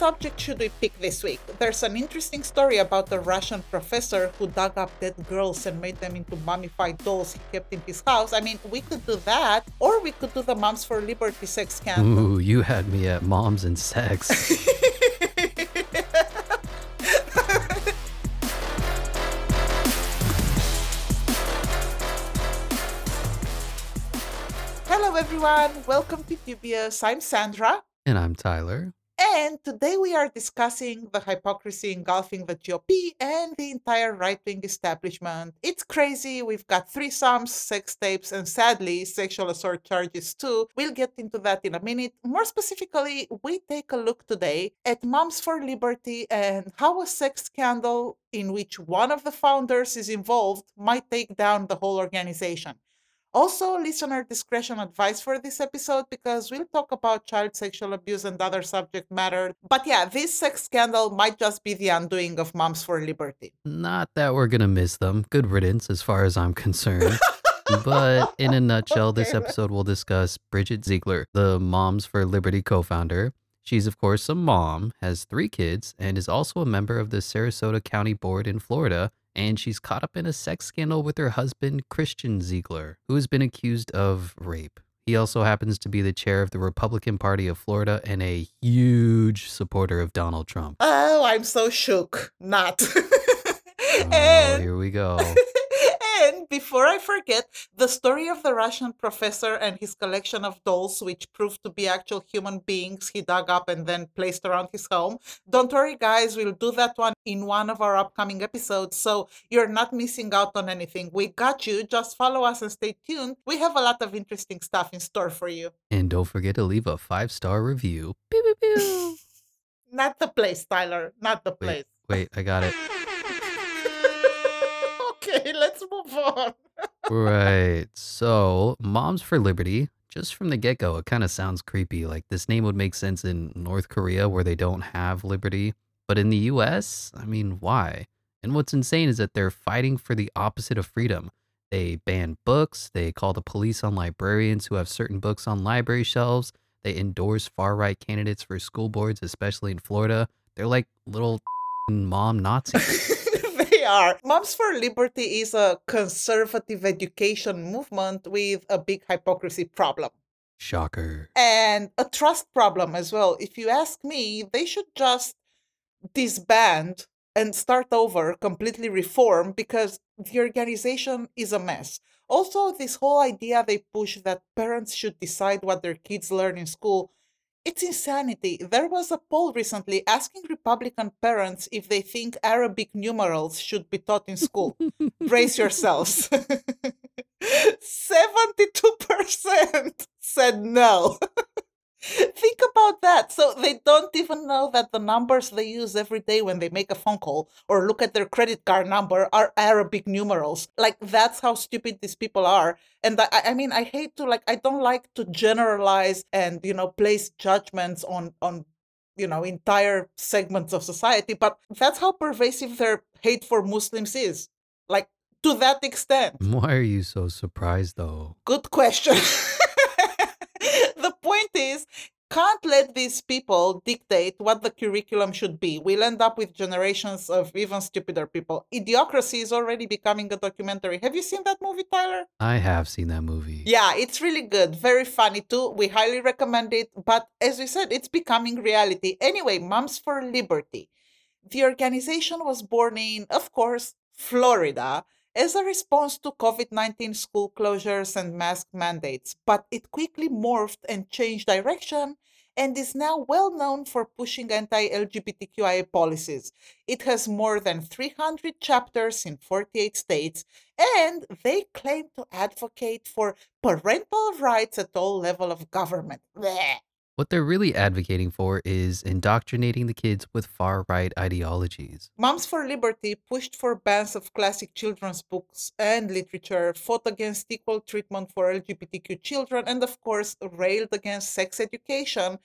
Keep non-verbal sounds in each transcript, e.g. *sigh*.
subject should we pick this week? There's an interesting story about a Russian professor who dug up dead girls and made them into mummified dolls he kept in his house. I mean, we could do that, or we could do the Moms for Liberty sex scandal. Ooh, you had me at moms and sex. *laughs* Hello, everyone. Welcome to Dubious. I'm Sandra. and I'm Tyler. And today we are discussing the hypocrisy engulfing the GOP and the entire right wing establishment. It's crazy. We've got threesomes, sex tapes, and sadly, sexual assault charges too. We'll get into that in a minute. More specifically, we take a look today at Moms for Liberty and how a sex scandal in which one of the founders is involved might take down the whole organization. Also, listener discretion advice for this episode because we'll talk about child sexual abuse and other subject matter. But yeah, this sex scandal might just be the undoing of Moms for Liberty. Not that we're gonna miss them. Good riddance as far as I'm concerned. *laughs* but in a nutshell, this Okay. episode will discuss Bridget Ziegler, the Moms for Liberty co founder. She's, of course, a mom, has three kids, and is also a member of the Sarasota County Board in Florida. And she's caught up in a sex scandal with her husband, Christian Ziegler, who has been accused of rape. He also happens to be the chair of the Republican Party of Florida and a huge supporter of Donald Trump. Oh, I'm so shook. Not. *laughs* Oh, and here we go. *laughs* before I forget, the story of the Russian professor and his collection of dolls, which proved to be actual human beings he dug up and then placed around his home. Don't worry, guys, we'll do that one in one of our upcoming episodes, so you're not missing out on anything. We got you. Just follow us and stay tuned. We have a lot of interesting stuff in store for you. And don't forget to leave a five star review. Pew, pew, pew. *laughs* Not the place, Tyler. Not the place. Wait, wait, I got it. On. Right. So, Moms for Liberty, just from the get go, it kind of sounds creepy. Like this name would make sense in North Korea where they don't have liberty. But in the US, I mean, why? And what's insane is that they're fighting for the opposite of freedom. They ban books, they call the police on librarians who have certain books on library shelves, they endorse far right candidates for school boards, especially in Florida. They're like little *laughs* mom Nazis. *laughs* are. Moms for Liberty is a conservative education movement with a big hypocrisy problem Shocker. and a trust problem as well. If you ask me, they should just disband and start over, completely reform because the organization is a mess. Also, this whole idea they push that parents should decide what their kids learn in school. It's insanity. There was a poll recently asking Republican parents if they think Arabic numerals should be taught in school. *laughs* Brace yourselves. *laughs* 72% said no. *laughs* *laughs* Think about that. So they don't even know that the numbers they use every day when they make a phone call or look at their credit card number are Arabic numerals. Like that's how stupid these people are. And I, I mean, I hate to like, I don't like to generalize and you know place judgments on on you know entire segments of society, but that's how pervasive their hate for Muslims is. Like to that extent. Why are you so surprised though? Good question. *laughs* point is, can't let these people dictate what the curriculum should be. We'll end up with generations of even stupider people. Idiocracy is already becoming a documentary. Have you seen that movie, Tyler? I have seen that movie. Yeah, it's really good. Very funny too. We highly recommend it. But as we said, it's becoming reality. Anyway, Moms for Liberty. The organization was born in, of course, Florida as a response to COVID 19 school closures and mask mandates, but it quickly morphed and changed direction and is now well known for pushing anti LGBTQIA policies. It has more than 300 chapters in 48 states, and they claim to advocate for parental rights at all level of government. Blech. What they're really advocating for is indoctrinating the kids with far right ideologies. Moms for Liberty pushed for bans of classic children's books and literature, fought against equal treatment for LGBTQ children, and of course, railed against sex education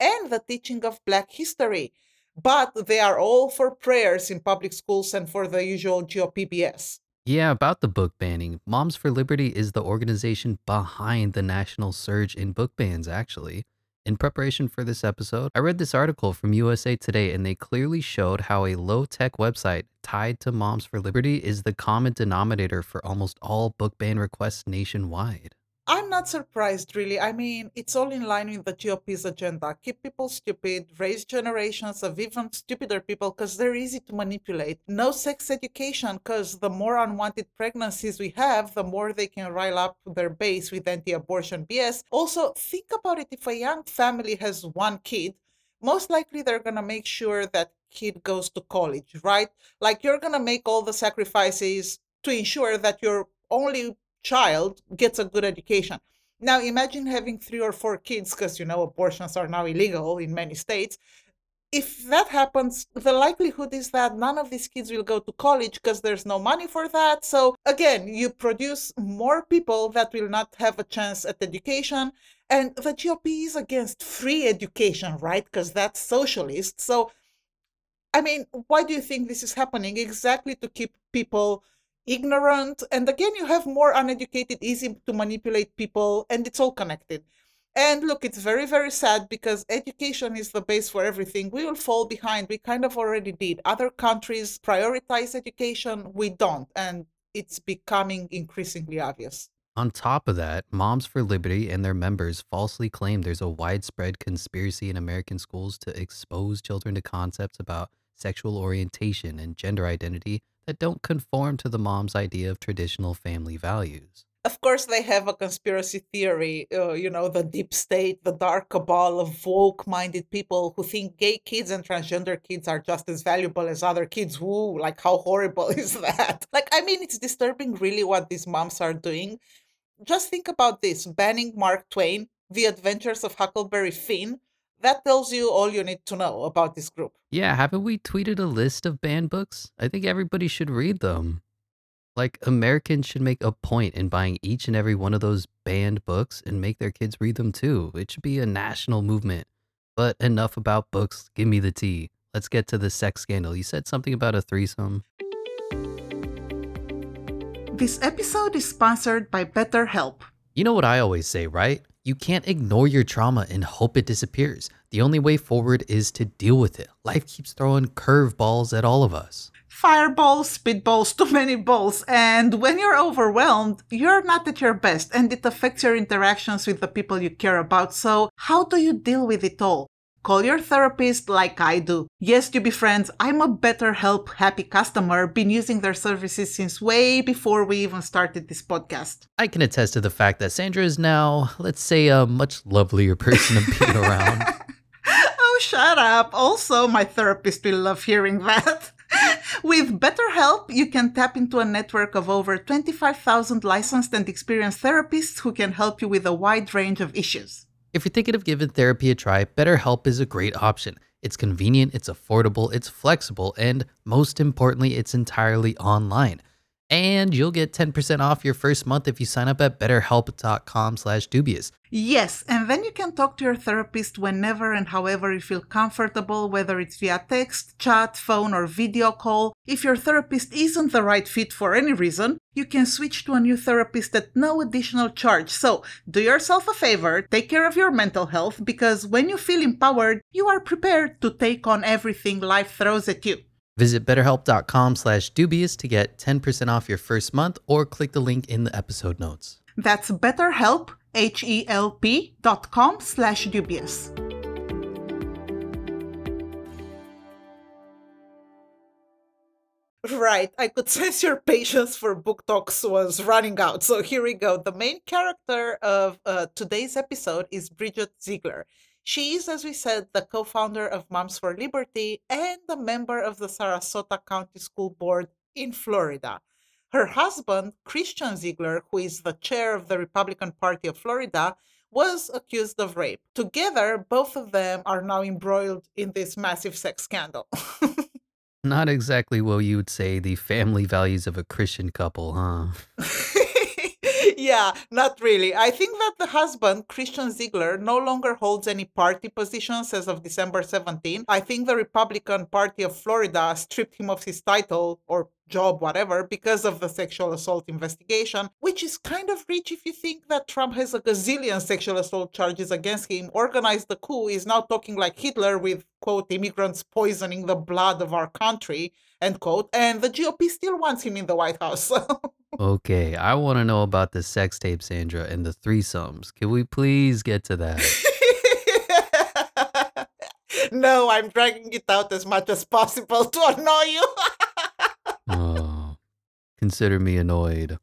and the teaching of Black history. But they are all for prayers in public schools and for the usual GOP BS. Yeah, about the book banning, Moms for Liberty is the organization behind the national surge in book bans, actually. In preparation for this episode, I read this article from USA Today and they clearly showed how a low tech website tied to Moms for Liberty is the common denominator for almost all book ban requests nationwide. I'm not surprised, really. I mean, it's all in line with the GOP's agenda. Keep people stupid, raise generations of even stupider people because they're easy to manipulate. No sex education because the more unwanted pregnancies we have, the more they can rile up their base with anti abortion BS. Also, think about it if a young family has one kid, most likely they're going to make sure that kid goes to college, right? Like you're going to make all the sacrifices to ensure that your only child gets a good education. Now, imagine having three or four kids, because you know abortions are now illegal in many states. If that happens, the likelihood is that none of these kids will go to college because there's no money for that. So, again, you produce more people that will not have a chance at education. And the GOP is against free education, right? Because that's socialist. So, I mean, why do you think this is happening? Exactly to keep people ignorant and again you have more uneducated easy to manipulate people and it's all connected. And look it's very very sad because education is the base for everything. We will fall behind. We kind of already did. Other countries prioritize education. We don't and it's becoming increasingly obvious. On top of that, Moms for Liberty and their members falsely claim there's a widespread conspiracy in American schools to expose children to concepts about sexual orientation and gender identity that don't conform to the mom's idea of traditional family values. Of course, they have a conspiracy theory, uh, you know, the deep state, the dark cabal of woke minded people who think gay kids and transgender kids are just as valuable as other kids. Woo, like, how horrible *laughs* is that? Like, I mean, it's disturbing, really, what these moms are doing. Just think about this banning Mark Twain, The Adventures of Huckleberry Finn, that tells you all you need to know about this group. Yeah, haven't we tweeted a list of banned books? I think everybody should read them. Like, Americans should make a point in buying each and every one of those banned books and make their kids read them too. It should be a national movement. But enough about books. Give me the tea. Let's get to the sex scandal. You said something about a threesome. This episode is sponsored by BetterHelp. You know what I always say, right? You can't ignore your trauma and hope it disappears. The only way forward is to deal with it. Life keeps throwing curveballs at all of us. Fireballs, spitballs, too many balls. And when you're overwhelmed, you're not at your best and it affects your interactions with the people you care about. So, how do you deal with it all? Call your therapist like I do. Yes, to be friends, I'm a BetterHelp happy customer, been using their services since way before we even started this podcast. I can attest to the fact that Sandra is now, let's say, a much lovelier person to be around. *laughs* *laughs* oh, shut up. Also, my therapist will love hearing that. *laughs* With BetterHelp, you can tap into a network of over 25,000 licensed and experienced therapists who can help you with a wide range of issues. If you're thinking of giving therapy a try, BetterHelp is a great option. It's convenient, it's affordable, it's flexible, and most importantly, it's entirely online. And you'll get 10% off your first month if you sign up at betterhelp.com slash dubious. Yes, and then you can talk to your therapist whenever and however you feel comfortable, whether it's via text, chat, phone, or video call. If your therapist isn't the right fit for any reason, you can switch to a new therapist at no additional charge. So, do yourself a favor, take care of your mental health, because when you feel empowered, you are prepared to take on everything life throws at you. Visit betterhelp.com slash dubious to get 10% off your first month or click the link in the episode notes. That's betterhelp, H-E-L-P dot com slash dubious. Right, I could *laughs* sense your patience for book talks was running out. So here we go. The main character of uh, today's episode is Bridget Ziegler. She is, as we said, the co founder of Moms for Liberty and a member of the Sarasota County School Board in Florida. Her husband, Christian Ziegler, who is the chair of the Republican Party of Florida, was accused of rape. Together, both of them are now embroiled in this massive sex scandal. *laughs* Not exactly what you would say the family values of a Christian couple, huh? *laughs* yeah, not really. I think that the husband, Christian Ziegler, no longer holds any party positions as of December 17. I think the Republican Party of Florida stripped him of his title or job, whatever, because of the sexual assault investigation, which is kind of rich if you think that Trump has a gazillion sexual assault charges against him, organized the coup, is now talking like Hitler with, quote, immigrants poisoning the blood of our country, end quote, and the GOP still wants him in the White House. *laughs* Okay, I want to know about the sex tape, Sandra, and the threesomes. Can we please get to that? *laughs* no, I'm dragging it out as much as possible *laughs* to annoy you. *laughs* oh, consider me annoyed.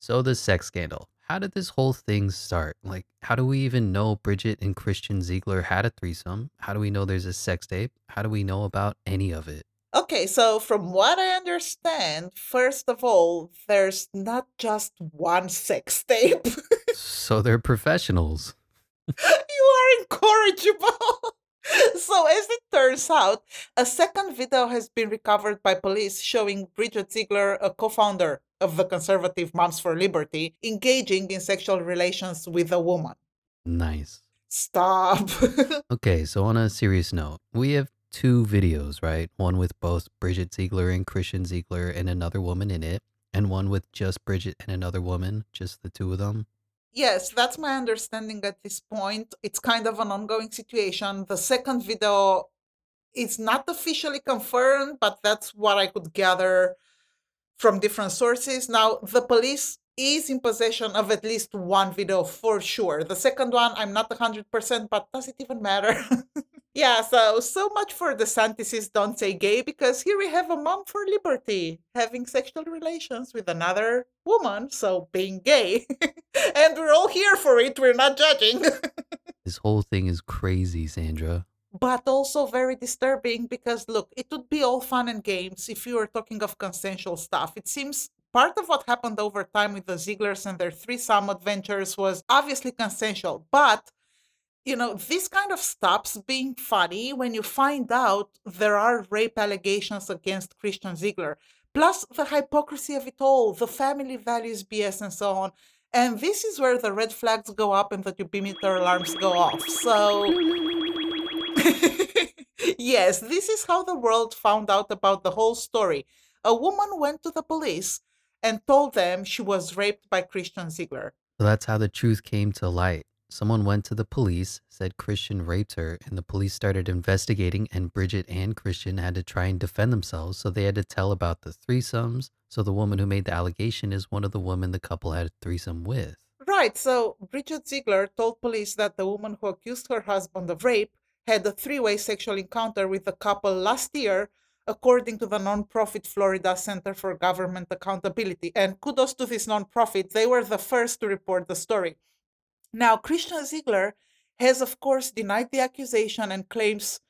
So, the sex scandal. How did this whole thing start? Like, how do we even know Bridget and Christian Ziegler had a threesome? How do we know there's a sex tape? How do we know about any of it? Okay, so from what I understand, first of all, there's not just one sex *laughs* tape. so they're professionals. *laughs* you are incorrigible. *laughs* so, as it turns out, a second video has been recovered by police showing Bridget Ziegler, a co founder of the conservative Moms for Liberty, engaging in sexual relations with a woman. Nice. Stop. okay, so on a serious note, we have two videos, right? One with both Bridget Ziegler and Christian Ziegler and another woman in it, and one with just Bridget and another woman, just the two of them. Yes, that's my understanding at this point. It's kind of an ongoing situation. The second video is not officially confirmed, but that's what I could gather from different sources. Now, the police is in possession of at least one video for sure. The second one, I'm not 100%, but does it even matter? *laughs* Yeah, so so much for the DeSantis' Don't Say Gay, because here we have a mom for liberty having sexual relations with another woman, so being gay. *laughs* and we're all here for it, we're not judging. *laughs* this whole thing is crazy, Sandra. But also very disturbing because, look, it would be all fun and games if you were talking of consensual stuff. It seems part of what happened over time with the Zieglers and their threesome adventures was obviously consensual, but you know, this kind of stops being funny when you find out there are rape allegations against Christian Ziegler. Plus, the hypocrisy of it all, the family values BS, and so on. And this is where the red flags go up and the Jupiter alarms go off. So, *laughs* yes, this is how the world found out about the whole story. A woman went to the police and told them she was raped by Christian Ziegler. So that's how the truth came to light. Someone went to the police, said Christian raped her, and the police started investigating, and Bridget and Christian had to try and defend themselves, so they had to tell about the threesomes. So the woman who made the allegation is one of the women the couple had a threesome with. Right, so Bridget Ziegler told police that the woman who accused her husband of rape had a three way sexual encounter with the couple last year, according to the nonprofit Florida Center for Government Accountability. And kudos to this nonprofit, they were the first to report the story. Now, Christian Ziegler has, of course, denied the accusation and claims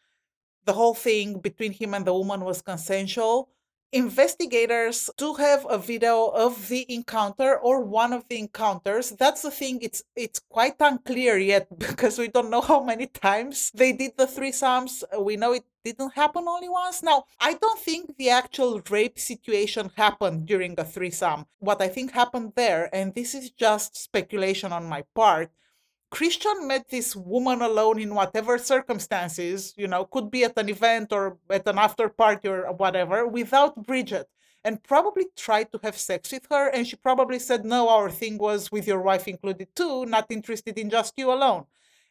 the whole thing between him and the woman was consensual. Investigators do have a video of the encounter or one of the encounters. That's the thing, it's it's quite unclear yet *laughs* because we don't know how many times they did the threesomes. We know it didn't happen only once. Now, I don't think the actual rape situation happened during a threesome. What I think happened there, and this is just speculation on my part, Christian met this woman alone in whatever circumstances, you know, could be at an event or at an after party or whatever, without Bridget, and probably tried to have sex with her. And she probably said, No, our thing was with your wife included too, not interested in just you alone.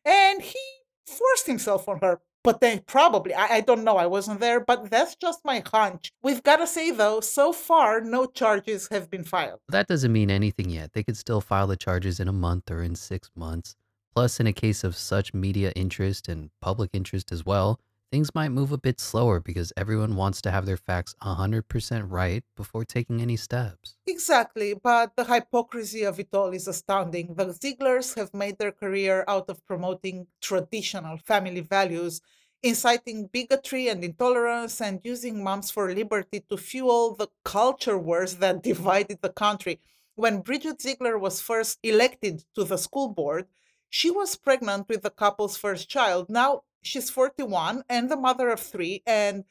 And he forced himself on her. But then probably, I, I don't know, I wasn't there, but that's just my hunch. We've got to say though, so far, no charges have been filed. That doesn't mean anything yet. They could still file the charges in a month or in six months. Plus, in a case of such media interest and public interest as well, things might move a bit slower because everyone wants to have their facts 100% right before taking any steps. Exactly, but the hypocrisy of it all is astounding. The Zieglers have made their career out of promoting traditional family values, inciting bigotry and intolerance, and using Moms for Liberty to fuel the culture wars that *laughs* divided the country. When Bridget Ziegler was first elected to the school board, she was pregnant with the couple's first child. Now she's 41 and the mother of three, and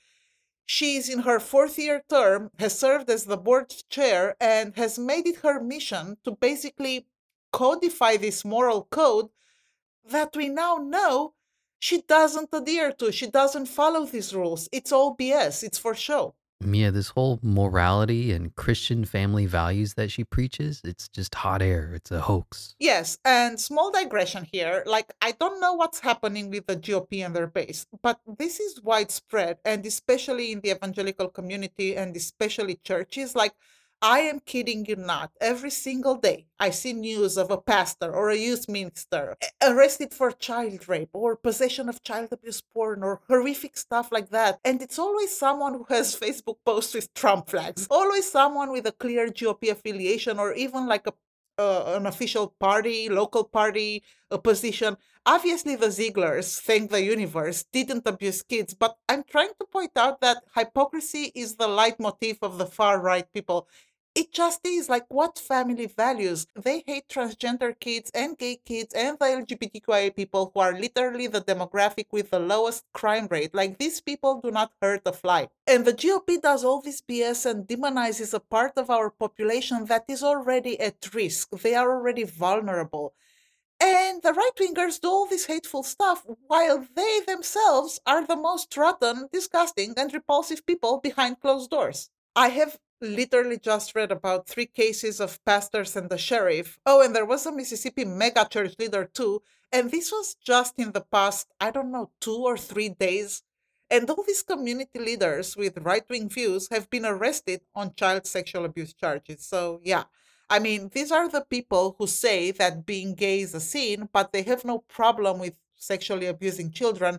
she's in her fourth year term, has served as the board chair, and has made it her mission to basically codify this moral code that we now know she doesn't adhere to. She doesn't follow these rules. It's all BS. It's for show. Yeah, this whole morality and Christian family values that she preaches, it's just hot air. It's a hoax. Yes, and small digression here. Like, I don't know what's happening with the GOP and their base, but this is widespread, and especially in the evangelical community and especially churches. Like, I am kidding you not. Every single day, I see news of a pastor or a youth minister arrested for child rape or possession of child abuse porn or horrific stuff like that. And it's always someone who has Facebook posts with Trump flags, always someone with a clear GOP affiliation or even like a uh, an official party, local party, a position. Obviously, the Zieglers, thank the universe, didn't abuse kids, but I'm trying to point out that hypocrisy is the leitmotif of the far right people. It just is like what family values? They hate transgender kids and gay kids and the LGBTQIA people who are literally the demographic with the lowest crime rate. Like these people do not hurt a fly. And the GOP does all this BS and demonizes a part of our population that is already at risk. They are already vulnerable. And the right wingers do all this hateful stuff while they themselves are the most rotten, disgusting, and repulsive people behind closed doors. I have literally just read about three cases of pastors and the sheriff. Oh, and there was a Mississippi mega church leader too. And this was just in the past, I don't know, two or three days. And all these community leaders with right wing views have been arrested on child sexual abuse charges. So, yeah. I mean, these are the people who say that being gay is a sin, but they have no problem with sexually abusing children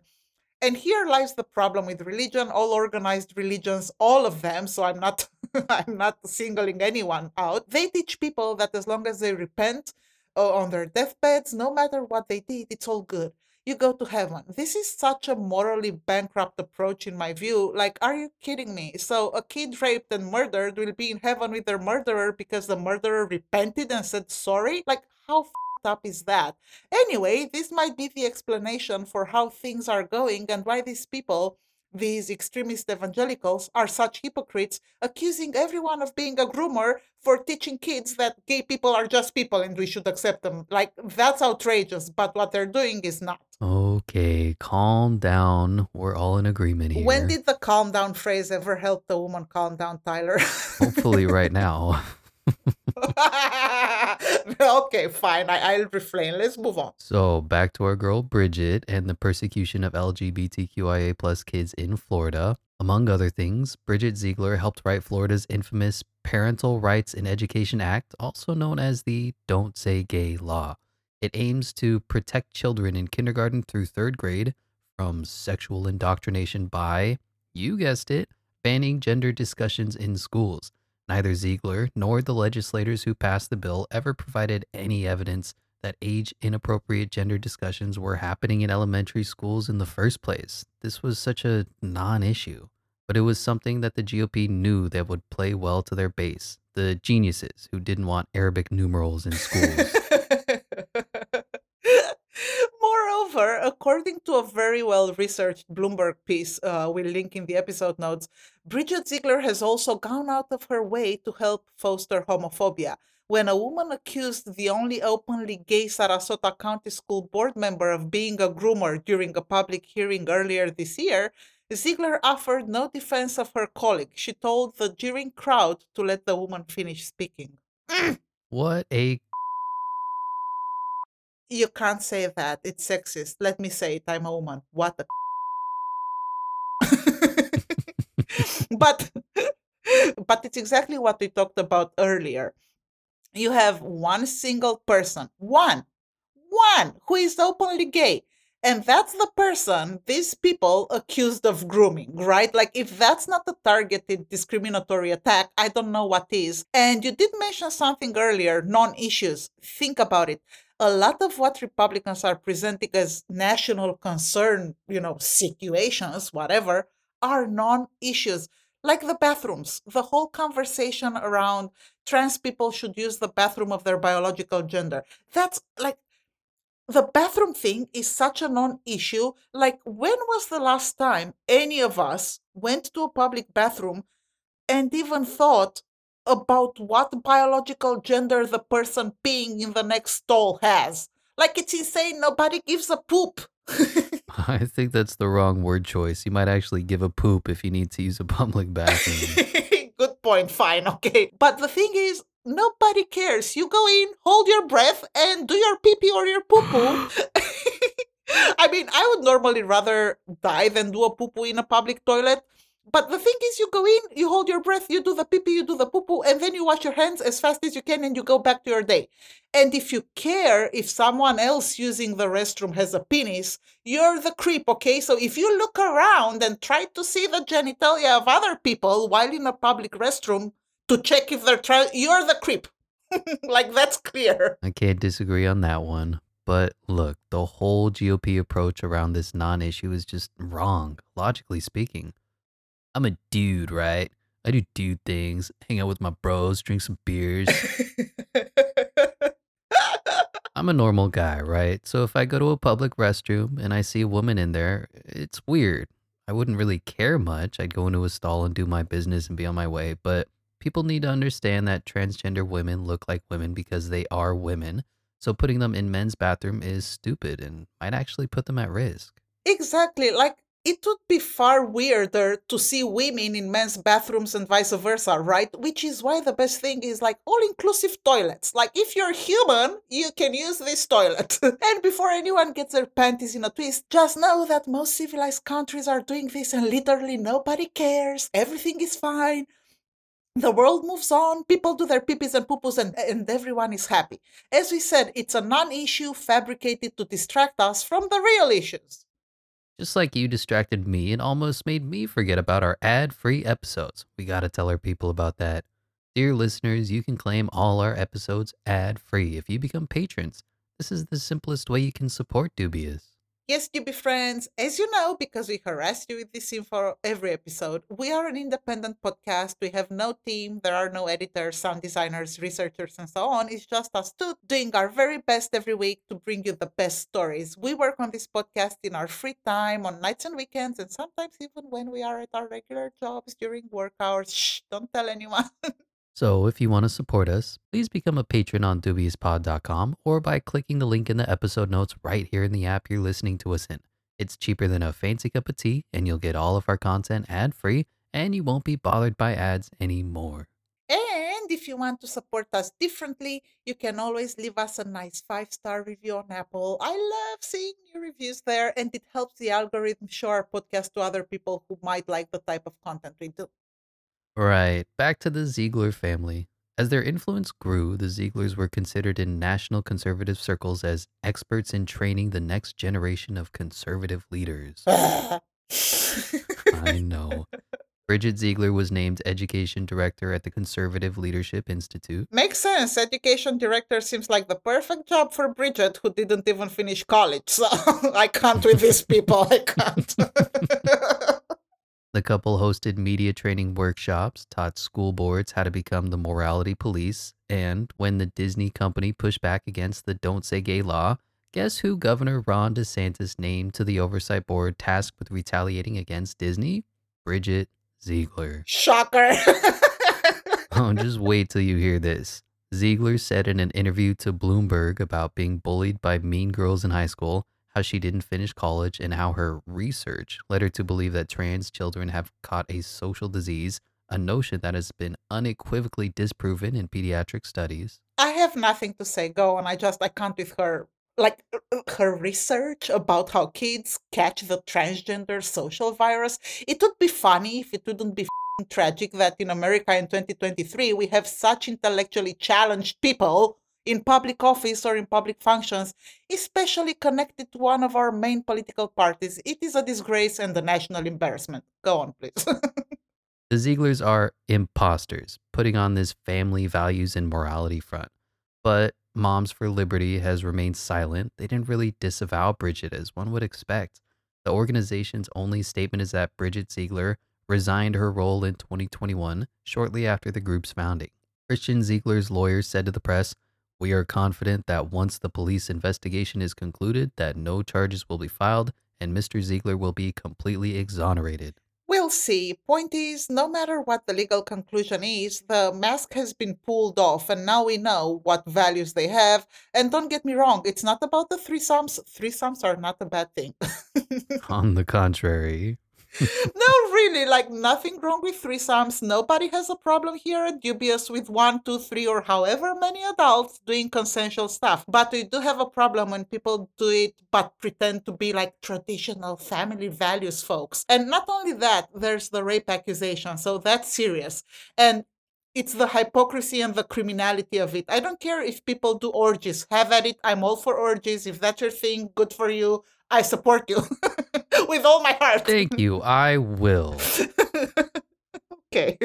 and here lies the problem with religion all organized religions all of them so i'm not *laughs* i'm not singling anyone out. They teach people that as long as they repent uh, on their deathbeds no matter what they did it's all good. You go to heaven. This is such a morally bankrupt approach in my view. Like are you kidding me? So a kid raped and murdered will be in heaven with their murderer because the murderer repented and said sorry? Like how up is that? Anyway, this might be the explanation for how things are going and why these people, these extremist evangelicals, are such hypocrites, accusing everyone of being a groomer for teaching kids that gay people are just people and we should accept them. Like, that's outrageous, but what they're doing is not. Okay, calm down. We're all in agreement here. When did the calm down phrase ever help the woman calm down, Tyler? *laughs* Hopefully, right now. *laughs* okay, fine. I, I'll refrain. Let's move on. So back to our girl Bridget and the persecution of LGBTQIA plus kids in Florida. Among other things, Bridget Ziegler helped write Florida's infamous Parental Rights in Education Act, also known as the Don't Say Gay Law. It aims to protect children in kindergarten through third grade from sexual indoctrination by, you guessed it, banning gender discussions in schools. Neither Ziegler nor the legislators who passed the bill ever provided any evidence that age inappropriate gender discussions were happening in elementary schools in the first place. This was such a non issue, but it was something that the GOP knew that would play well to their base the geniuses who didn't want Arabic numerals in schools. *laughs* Moreover, according to a very well researched Bloomberg piece uh, we'll link in the episode notes, Bridget Ziegler has also gone out of her way to help foster homophobia. When a woman accused the only openly gay Sarasota County School board member of being a groomer during a public hearing earlier this year, Ziegler offered no defense of her colleague. She told the jeering crowd to let the woman finish speaking. What a you can't say that. It's sexist. Let me say it. I'm a woman. What a. *laughs* but *laughs* but it's exactly what we talked about earlier. You have one single person, one, one who is openly gay. And that's the person these people accused of grooming, right? Like, if that's not a targeted discriminatory attack, I don't know what is. And you did mention something earlier non issues. Think about it a lot of what Republicans are presenting as national concern, you know, situations, whatever, are non issues. Like the bathrooms, the whole conversation around trans people should use the bathroom of their biological gender. That's like the bathroom thing is such a non issue. Like, when was the last time any of us went to a public bathroom and even thought, about what biological gender the person peeing in the next stall has. Like it's insane, nobody gives a poop. *laughs* *laughs* I think that's the wrong word choice. You might actually give a poop if you need to use a public bathroom. *laughs* Good point, fine, okay. But the thing is, nobody cares. You go in, hold your breath, and do your pee pee or your poo poo. I mean, I would normally rather die than do a poo poo in a public toilet. But the thing is, you go in, you hold your breath, you do the pee pee, you do the poo poo, and then you wash your hands as fast as you can and you go back to your day. And if you care if someone else using the restroom has a penis, you're the creep, okay? So if you look around and try to see the genitalia of other people while in a public restroom to check if they're trying, you're the creep. *laughs* like, that's clear. I can't disagree on that one. But look, the whole GOP approach around this non issue is just wrong, logically speaking. I'm a dude, right? I do dude things, hang out with my bros, drink some beers. *laughs* I'm a normal guy, right? So if I go to a public restroom and I see a woman in there, it's weird. I wouldn't really care much. I'd go into a stall and do my business and be on my way. But people need to understand that transgender women look like women because they are women. So putting them in men's bathroom is stupid and might actually put them at risk. Exactly. Like it would be far weirder to see women in men's bathrooms and vice versa, right? Which is why the best thing is like all inclusive toilets. Like, if you're human, you can use this toilet. *laughs* and before anyone gets their panties in a twist, just know that most civilized countries are doing this and literally nobody cares. Everything is fine. The world moves on, people do their pipis and pupus, and, and everyone is happy. As we said, it's a non issue fabricated to distract us from the real issues. Just like you distracted me and almost made me forget about our ad free episodes. We gotta tell our people about that. Dear listeners, you can claim all our episodes ad free if you become patrons. This is the simplest way you can support Dubious. Yes, you be friends, as you know, because we harass you with this info every episode, we are an independent podcast. We have no team, there are no editors, sound designers, researchers, and so on. It's just us two doing our very best every week to bring you the best stories. We work on this podcast in our free time, on nights and weekends, and sometimes even when we are at our regular jobs during work hours. Shh, don't tell anyone. *laughs* So, if you want to support us, please become a patron on dubiouspod.com or by clicking the link in the episode notes right here in the app you're listening to us in. It's cheaper than a fancy cup of tea, and you'll get all of our content ad free, and you won't be bothered by ads anymore. And if you want to support us differently, you can always leave us a nice five star review on Apple. I love seeing new reviews there, and it helps the algorithm show our podcast to other people who might like the type of content we do. Right. Back to the Ziegler family. As their influence grew, the Zieglers were considered in national conservative circles as experts in training the next generation of conservative leaders. I know. *laughs* Bridget Ziegler was named education director at the Conservative Leadership Institute. Makes sense. Education director seems like the perfect job for Bridget, who didn't even finish college. So *laughs* I can't with these people. I can't. *laughs* The couple hosted media training workshops, taught school boards how to become the morality police, and when the Disney company pushed back against the Don't Say Gay law, guess who Governor Ron DeSantis named to the oversight board tasked with retaliating against Disney? Bridget Ziegler. Shocker. *laughs* oh, just *laughs* wait till you hear this. Ziegler said in an interview to Bloomberg about being bullied by mean girls in high school how she didn't finish college, and how her research led her to believe that trans children have caught a social disease, a notion that has been unequivocally disproven in pediatric studies. I have nothing to say. Go on. I just, I can't with her. Like uh, uh, her research about how kids catch the transgender social virus. It would be funny if it wouldn't be tragic that in America in 2023 we have such intellectually challenged people in public office or in public functions, especially connected to one of our main political parties. It is a disgrace and a national embarrassment. Go on, please. *laughs* the Zieglers are imposters, putting on this family values and morality front. But Moms for Liberty has remained silent. They didn't really disavow Bridget as one would expect. The organization's only statement is that Bridget Ziegler resigned her role in 2021, shortly after the group's founding. Christian Ziegler's lawyers said to the press, we are confident that once the police investigation is concluded, that no charges will be filed and Mr. Ziegler will be completely exonerated. Well, see. Point is, no matter what the legal conclusion is, the mask has been pulled off, and now we know what values they have. And don't get me wrong, it's not about the threesomes. Threesomes are not a bad thing. *laughs* On the contrary. *laughs* no, really, like nothing wrong with threesomes. Nobody has a problem here at Dubious with one, two, three, or however many adults doing consensual stuff. But we do have a problem when people do it but pretend to be like traditional family values folks. And not only that, there's the rape accusation. So that's serious. And it's the hypocrisy and the criminality of it. I don't care if people do orgies. Have at it. I'm all for orgies. If that's your thing, good for you. I support you *laughs* with all my heart. Thank you. I will. *laughs* okay.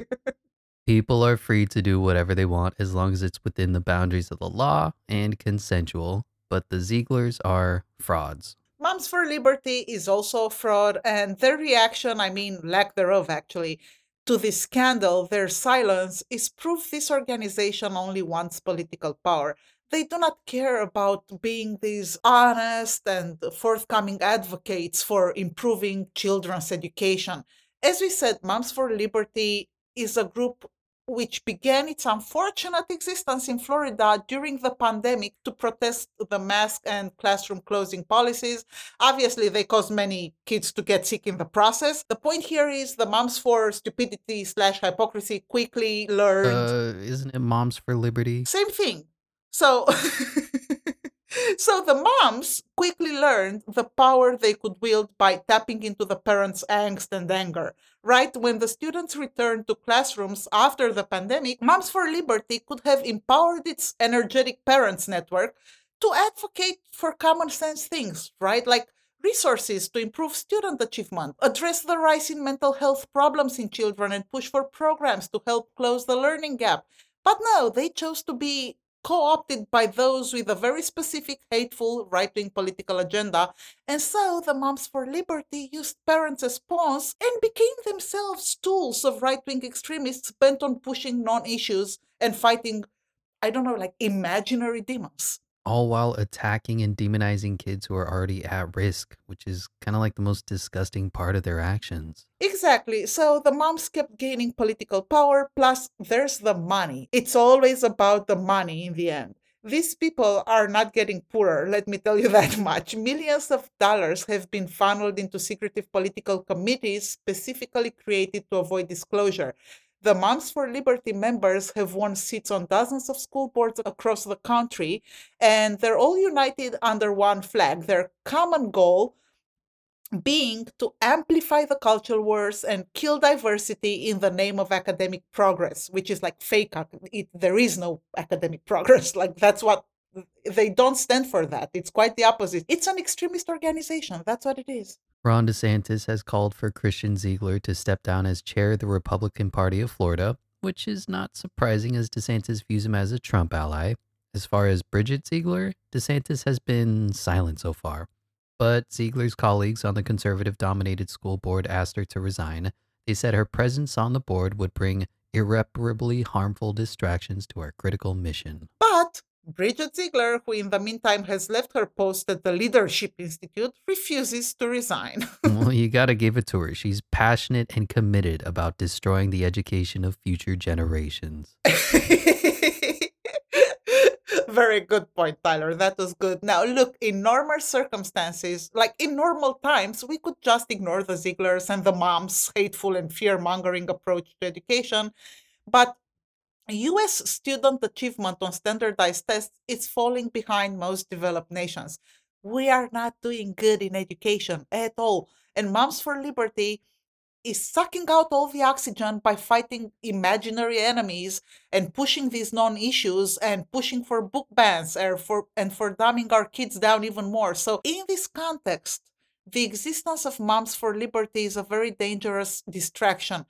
People are free to do whatever they want as long as it's within the boundaries of the law and consensual, but the Zieglers are frauds. Moms for Liberty is also a fraud, and their reaction, I mean, lack thereof actually, to this scandal, their silence is proof this organization only wants political power they do not care about being these honest and forthcoming advocates for improving children's education. As we said, Moms for Liberty is a group which began its unfortunate existence in Florida during the pandemic to protest the mask and classroom closing policies. Obviously, they caused many kids to get sick in the process. The point here is the Moms for Stupidity slash Hypocrisy quickly learned. Uh, isn't it Moms for Liberty? Same thing. So, *laughs* so the moms quickly learned the power they could wield by tapping into the parents' angst and anger. Right when the students returned to classrooms after the pandemic, Moms for Liberty could have empowered its energetic parents network to advocate for common sense things, right? Like resources to improve student achievement, address the rise in mental health problems in children, and push for programs to help close the learning gap. But no, they chose to be co opted by those with a very specific, hateful, right wing political agenda. And so the Moms for Liberty used parents as pawns and became themselves tools of right wing extremists bent on pushing non issues and fighting, I don't know, like imaginary demons all while attacking and demonizing kids who are already at risk, which is kind of like the most disgusting part of their actions. Exactly. So the moms kept gaining political power, plus there's the money. It's always about the money in the end. These people are not getting poorer, let me tell you *laughs* that much. Millions of dollars have been funneled into secretive political committees specifically created to avoid disclosure. The Moms for Liberty members have won seats on dozens of school boards across the country, and they're all united under one flag. Their common goal being to amplify the culture wars and kill diversity in the name of academic progress, which is like fake. It, there is no academic *laughs* progress. Like that's what they don't stand for that. It's quite the opposite. It's an extremist organization. That's what it is. Ron DeSantis has called for Christian Ziegler to step down as chair of the Republican Party of Florida, which is not surprising as DeSantis views him as a Trump ally. As far as Bridget Ziegler, DeSantis has been silent so far. But Ziegler's colleagues on the conservative dominated school board asked her to resign. They said her presence on the board would bring irreparably harmful distractions to our critical mission. But Bridget Ziegler, who in the meantime has left her post at the Leadership Institute, refuses to resign. *laughs* well, you gotta give it to her. She's passionate and committed about destroying the education of future generations. *laughs* Very good point, Tyler. That was good. Now, look, in normal circumstances, like in normal times, we could just ignore the Zieglers and the mom's hateful and fear mongering approach to education. But US student achievement on standardized tests is falling behind most developed nations. We are not doing good in education at all. And Moms for Liberty is sucking out all the oxygen by fighting imaginary enemies and pushing these non-issues and pushing for book bans or for and for dumbing our kids down even more. So in this context, the existence of Moms for Liberty is a very dangerous distraction.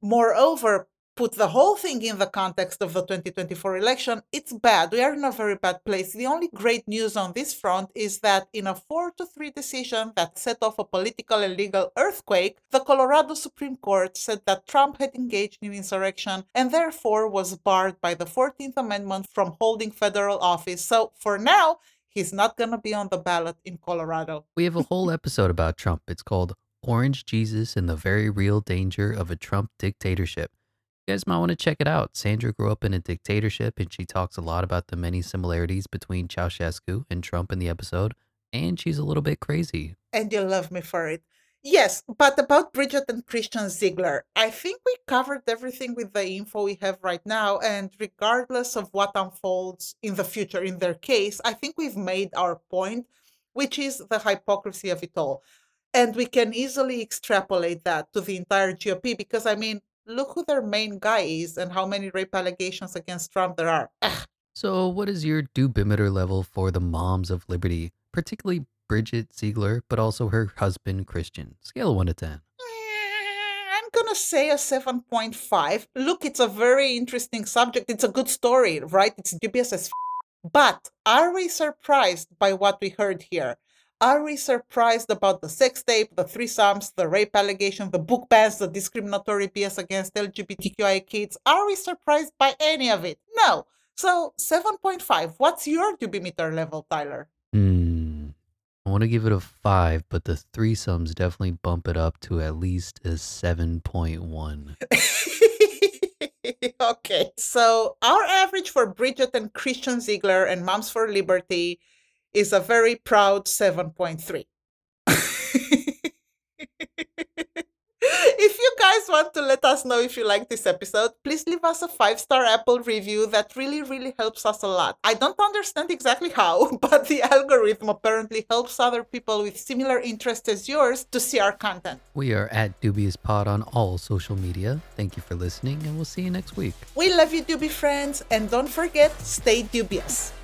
Moreover, put the whole thing in the context of the 2024 election, it's bad. We are in a very bad place. The only great news on this front is that in a 4 to 3 decision that set off a political and legal earthquake, the Colorado Supreme Court said that Trump had engaged in insurrection and therefore was barred by the 14th Amendment from holding federal office. So for now, he's not going to be on the ballot in Colorado. We have a whole episode about Trump. It's called Orange Jesus and the Very Real Danger of a Trump Dictatorship. You guys might want to check it out. Sandra grew up in a dictatorship and she talks a lot about the many similarities between Ceausescu and Trump in the episode, and she's a little bit crazy. And you love me for it. Yes, but about Bridget and Christian Ziegler, I think we covered everything with the info we have right now. And regardless of what unfolds in the future in their case, I think we've made our point, which is the hypocrisy of it all. And we can easily extrapolate that to the entire GOP because, I mean, look who their main guy is and how many rape allegations against Trump there are. Ugh. So, what is your dubimeter level for the moms of liberty, particularly Bridget Ziegler, but also her husband Christian? Scale of 1 to 10. Eh, I'm gonna say a 7.5. Look, it's a very interesting subject. It's a good story, right? It's dubious as f- But are we surprised by what we heard here? Are we surprised about the sex tape, the threesomes, the rape allegation, the book bans, the discriminatory BS against LGBTQI kids? Are we surprised by any of it? No. So 7.5. What's your dubimeter level, Tyler? Hmm. I want to give it a 5, but the threesomes definitely bump it up to at least a 7.1. *laughs* okay, so our average for Bridget and Christian Ziegler and Moms for Liberty is a very proud 7.3. if you guys want to let us know if you like this episode, please leave us a five star Apple review. That really, really helps us a lot. I don't understand exactly how, *laughs* but the algorithm apparently helps other people with similar interests as yours to see our content. We are at Dubious Pod on all social media. Thank you for listening, and we'll see you next week. We love you, Doobie friends, and don't forget, stay dubious.